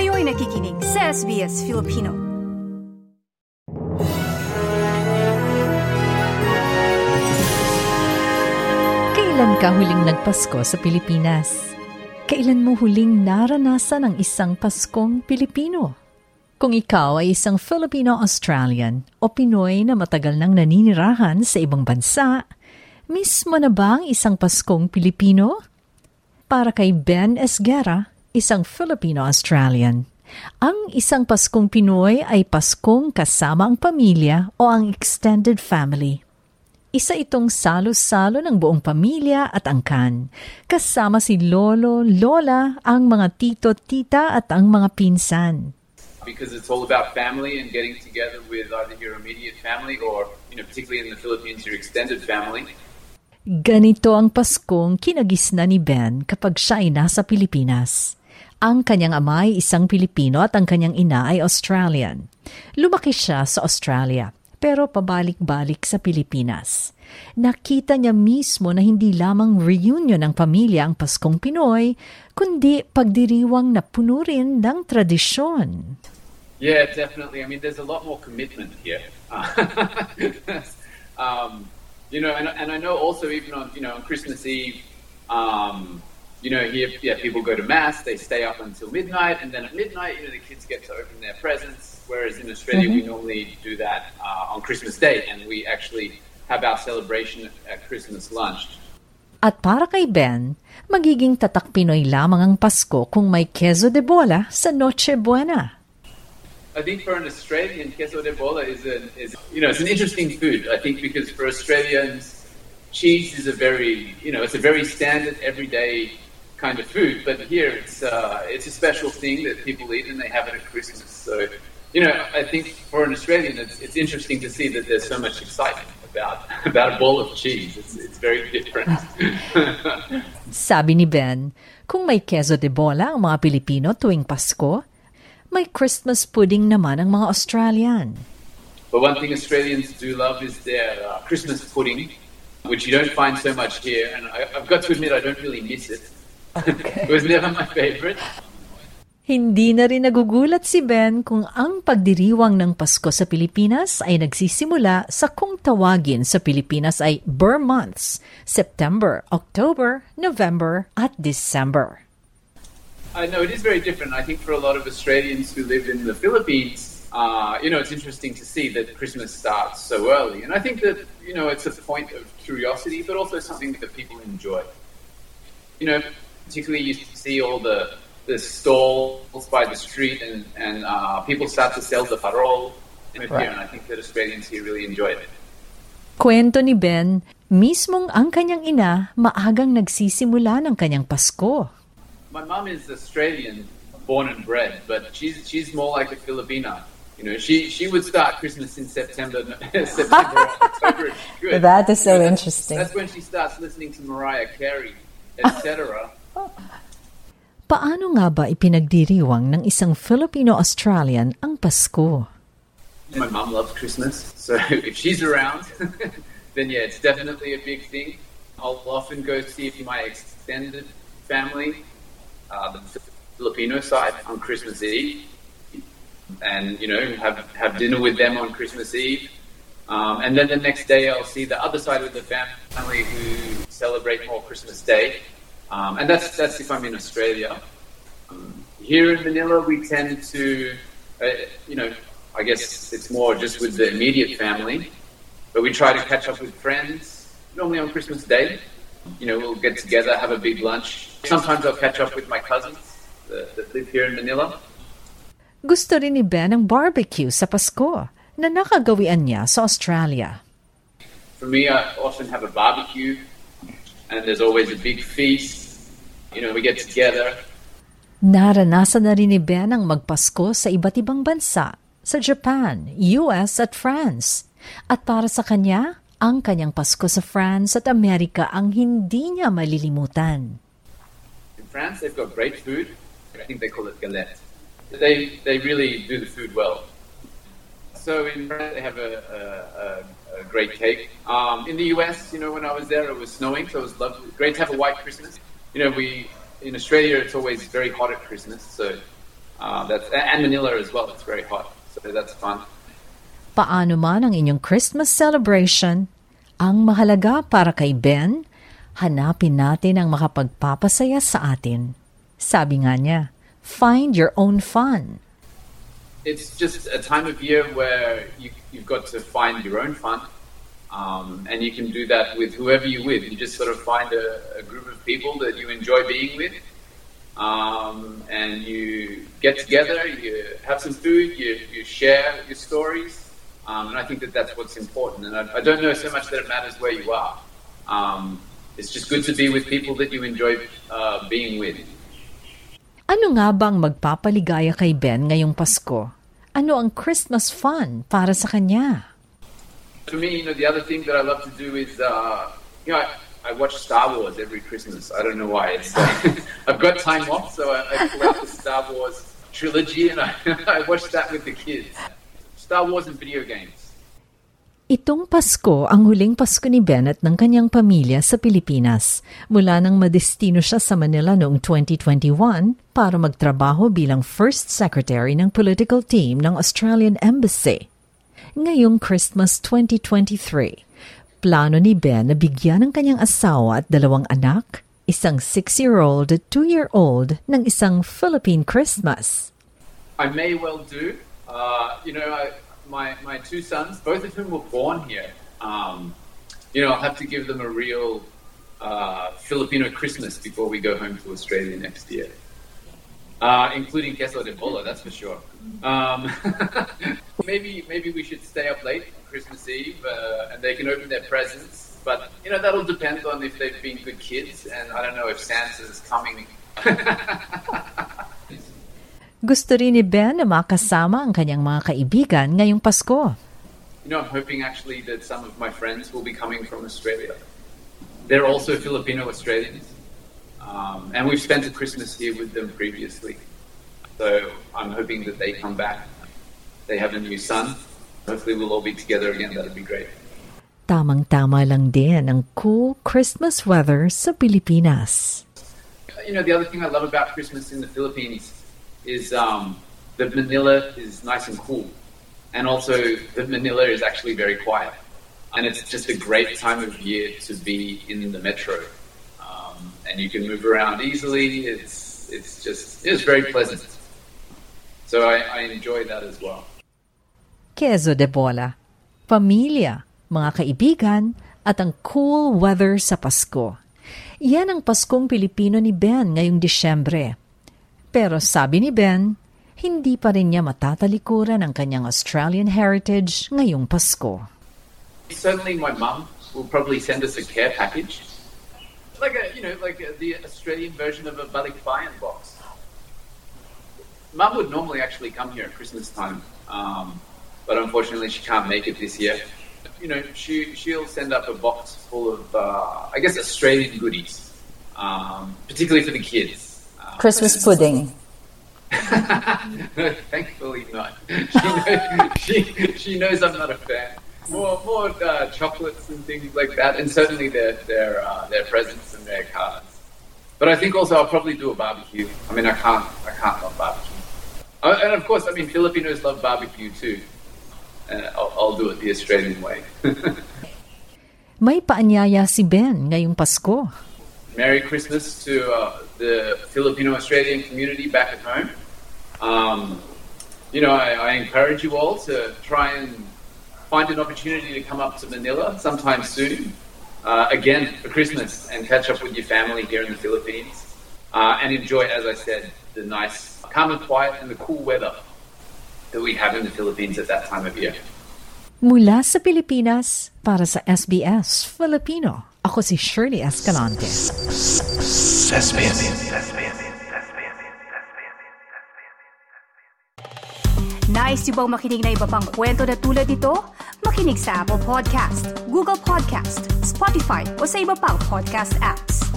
Kayo'y nakikinig sa SBS Filipino. Kailan ka huling nagpasko sa Pilipinas? Kailan mo huling naranasan ang isang Paskong Pilipino? Kung ikaw ay isang Filipino-Australian o Pinoy na matagal nang naninirahan sa ibang bansa, mismo na ba ang isang Paskong Pilipino? Para kay Ben Esguera, isang Filipino-Australian, ang isang Paskong Pinoy ay Paskong kasama ang pamilya o ang extended family. Isa itong salo-salo ng buong pamilya at angkan. Kasama si lolo, lola, ang mga tito, tita at ang mga pinsan. because it's all about family and getting together with either your immediate family or, you know, particularly in the Philippines, your extended family. Ganito ang Paskong kinagisna ni Ben kapag siya ay nasa Pilipinas. Ang kanyang ama ay isang Pilipino at ang kanyang ina ay Australian. Lumaki siya sa Australia, pero pabalik-balik sa Pilipinas. Nakita niya mismo na hindi lamang reunion ng pamilya ang Paskong Pinoy, kundi pagdiriwang na puno rin ng tradisyon. Yeah, definitely. I mean, there's a lot more commitment here. um, you know, and, and I know also even on, you know, on Christmas Eve, um, you know, here, yeah, people go to mass, they stay up until midnight, and then at midnight, you know, the kids get to open their presents. Whereas in Australia, we normally do that uh, on Christmas Day, and we actually have our celebration at Christmas lunch. At para kay Ben, magiging tatak Pinoy lamang ang Pasko kung may queso de bola sa Noche Buena. I think for an Australian, queso de bola is is you know it's an interesting food. I think because for Australians, cheese is a very you know it's a very standard everyday kind of food. But here it's uh, it's a special thing that people eat and they have it at Christmas. So you know I think for an Australian, it's, it's interesting to see that there's so much excitement about about a bowl of cheese. It's it's very different. Sabi ni Ben, kung may queso de bola ang mga Pilipino tuwing Pasko, may Christmas pudding naman ang mga Australian. But one thing Australians do love is their uh, Christmas pudding, which you don't find so much here. And I, I've got to admit, I don't really miss it. It was never my favorite. Hindi na rin nagugulat si Ben kung ang pagdiriwang ng Pasko sa Pilipinas ay nagsisimula sa kung tawagin sa Pilipinas ay Burr months, September, October, November at December. I know it is very different. I think for a lot of Australians who live in the Philippines, uh, you know, it's interesting to see that Christmas starts so early. And I think that, you know, it's a point of curiosity, but also something that people enjoy. You know, particularly you see all the, the stalls by the street and, and uh, people start to sell the parol. And Right. I think that Australians here really enjoy it. Kwento ni Ben, mismong ang kanyang ina maagang nagsisimula ng kanyang Pasko. My mum is Australian, born and bred, but she's she's more like a Filipina. You know, she she would start Christmas in September, September, October. Good. That is so You know, that's- interesting. That's when she starts listening to Mariah Carey, etc. Paano nga ba ipinagdiriwang ng isang Filipino-Australian ang Pasko? My mom loves Christmas, so if she's around, then yeah, it's definitely a big thing. I'll often go see my extended family, uh, the Filipino side, on Christmas Eve, and you know have have dinner with them on Christmas Eve. Um, and then the next day, I'll see the other side of the family who celebrate more Christmas Day, um, and that's that's if I'm in Australia. Um, here in Manila, we tend to, uh, you know, I guess it's more just with the immediate family, but we try to catch up with friends normally on Christmas Day. You know, we'll get together, have a big lunch. Sometimes I'll catch up with my cousins that, that live here in Manila. Gusto rin ni Ben ang barbecue sa Pasko na nakagawian niya sa Australia. For me, I often have a barbecue, and there's always a big feast. You know, we get together. Naranasan na rin ni Ben ang magpasko sa iba't ibang bansa, sa Japan, US at France. At para sa kanya, ang kanyang Pasko sa France at Amerika ang hindi niya malilimutan. In France, they've got great food. I think they call it galette. They they really do the food well. So in France, they have a, a, a, a great cake. Um, in the US, you know, when I was there, it was snowing, so it was lovely. Great to have a white Christmas. You know, we in Australia, it's always very hot at Christmas, so Uh, that's and Manila as well. It's very hot, so that's fun. Paano man ang inyong Christmas celebration, ang mahalaga para kay Ben, hanapin natin ang makapagpapasaya sa atin. Sabi nga niya, find your own fun. It's just a time of year where you, you've got to find your own fun. Um, and you can do that with whoever you're with. You just sort of find a, a group of people that you enjoy being with, um, and you get together, you have some food, you, you share your stories, um, and I think that that's what's important. And I, I, don't know so much that it matters where you are. Um, it's just good to be with people that you enjoy uh, being with. Ano nga bang magpapaligaya kay Ben ngayong Pasko? Ano ang Christmas fun para sa kanya? For me, you know, the other thing that I love to do is, uh, you know, I, I, watch Star Wars every Christmas. I don't know why. It's I've got time off, so I, I pull the Star Wars trilogy and I, I watch that with the kids. Star Wars and video games. Itong Pasko ang huling Pasko ni Bennett ng kanyang pamilya sa Pilipinas mula nang madestino siya sa Manila noong 2021 para magtrabaho bilang First Secretary ng political team ng Australian Embassy. Ngayong Christmas 2023, plano ni Ben na bigyan ng kanyang asawa at dalawang anak, isang 6-year-old at 2-year-old ng isang Philippine Christmas. I may well do. Uh, you know, I, my, my two sons, both of whom were born here, um, you know, I'll have to give them a real uh, Filipino Christmas before we go home to Australia next year. Uh, including queso de bola, that's for sure. Um, maybe maybe we should stay up late on Christmas Eve uh, and they can open their presents. But you know that'll depend on if they've been good kids, and I don't know if Santa's coming. Gusto rin ni Ben na makasama ang kanyang mga kaibigan ngayong Pasko. You know, I'm hoping actually that some of my friends will be coming from Australia. They're also Filipino Australians. Um, and we've spent a Christmas here with them previously. So I'm hoping that they come back. They have a new son. Hopefully we'll all be together again. That'd be great. Tamang-tama lang din ang cool Christmas weather sa Pilipinas. You know, the other thing I love about Christmas in the Philippines is um, that Manila is nice and cool, and also that Manila is actually very quiet, and it's just a great time of year to be in the metro, um, and you can move around easily. It's it's just it's very pleasant. So I, I enjoy that as well. Queso de bola, pamilya, mga kaibigan, at ang cool weather sa Pasko. Yan ang Paskong Pilipino ni Ben ngayong Disyembre. Pero sabi ni Ben, hindi pa rin niya matatalikuran ang kanyang Australian heritage ngayong Pasko. Certainly my mum will probably send us a care package. Like a, you know, like a, the Australian version of a balikbayan box. Mum would normally actually come here at Christmas time, um, but unfortunately she can't make it this year. You know, she she'll send up a box full of, uh, I guess, Australian goodies, um, particularly for the kids. Uh, Christmas pudding. Thankfully not. She knows, she, she knows I'm not a fan. More more uh, chocolates and things like that, and certainly their their uh, their presents and their cards. But I think also I'll probably do a barbecue. I mean, I can't I can't not barbecue. Uh, and of course, I mean Filipinos love barbecue too. Uh, I'll, I'll do it the Australian way. May paanyaya si Ben ngayong Pasko. Merry Christmas to uh, the Filipino Australian community back at home. Um, you know, I, I, encourage you all to try and find an opportunity to come up to Manila sometime soon, uh, again for Christmas, and catch up with your family here in the Philippines, uh, and enjoy, as I said, the nice, calm and quiet, and the cool weather that we have in the Philippines at that time of year. Mula sa Pilipinas, para sa SBS Filipino, ako si Shirley Escalante. Nice yung bang makinig na iba pang kwento na tulad ito? Makinig sa Apple Podcast, Google Podcast, Spotify o sa iba pang podcast apps.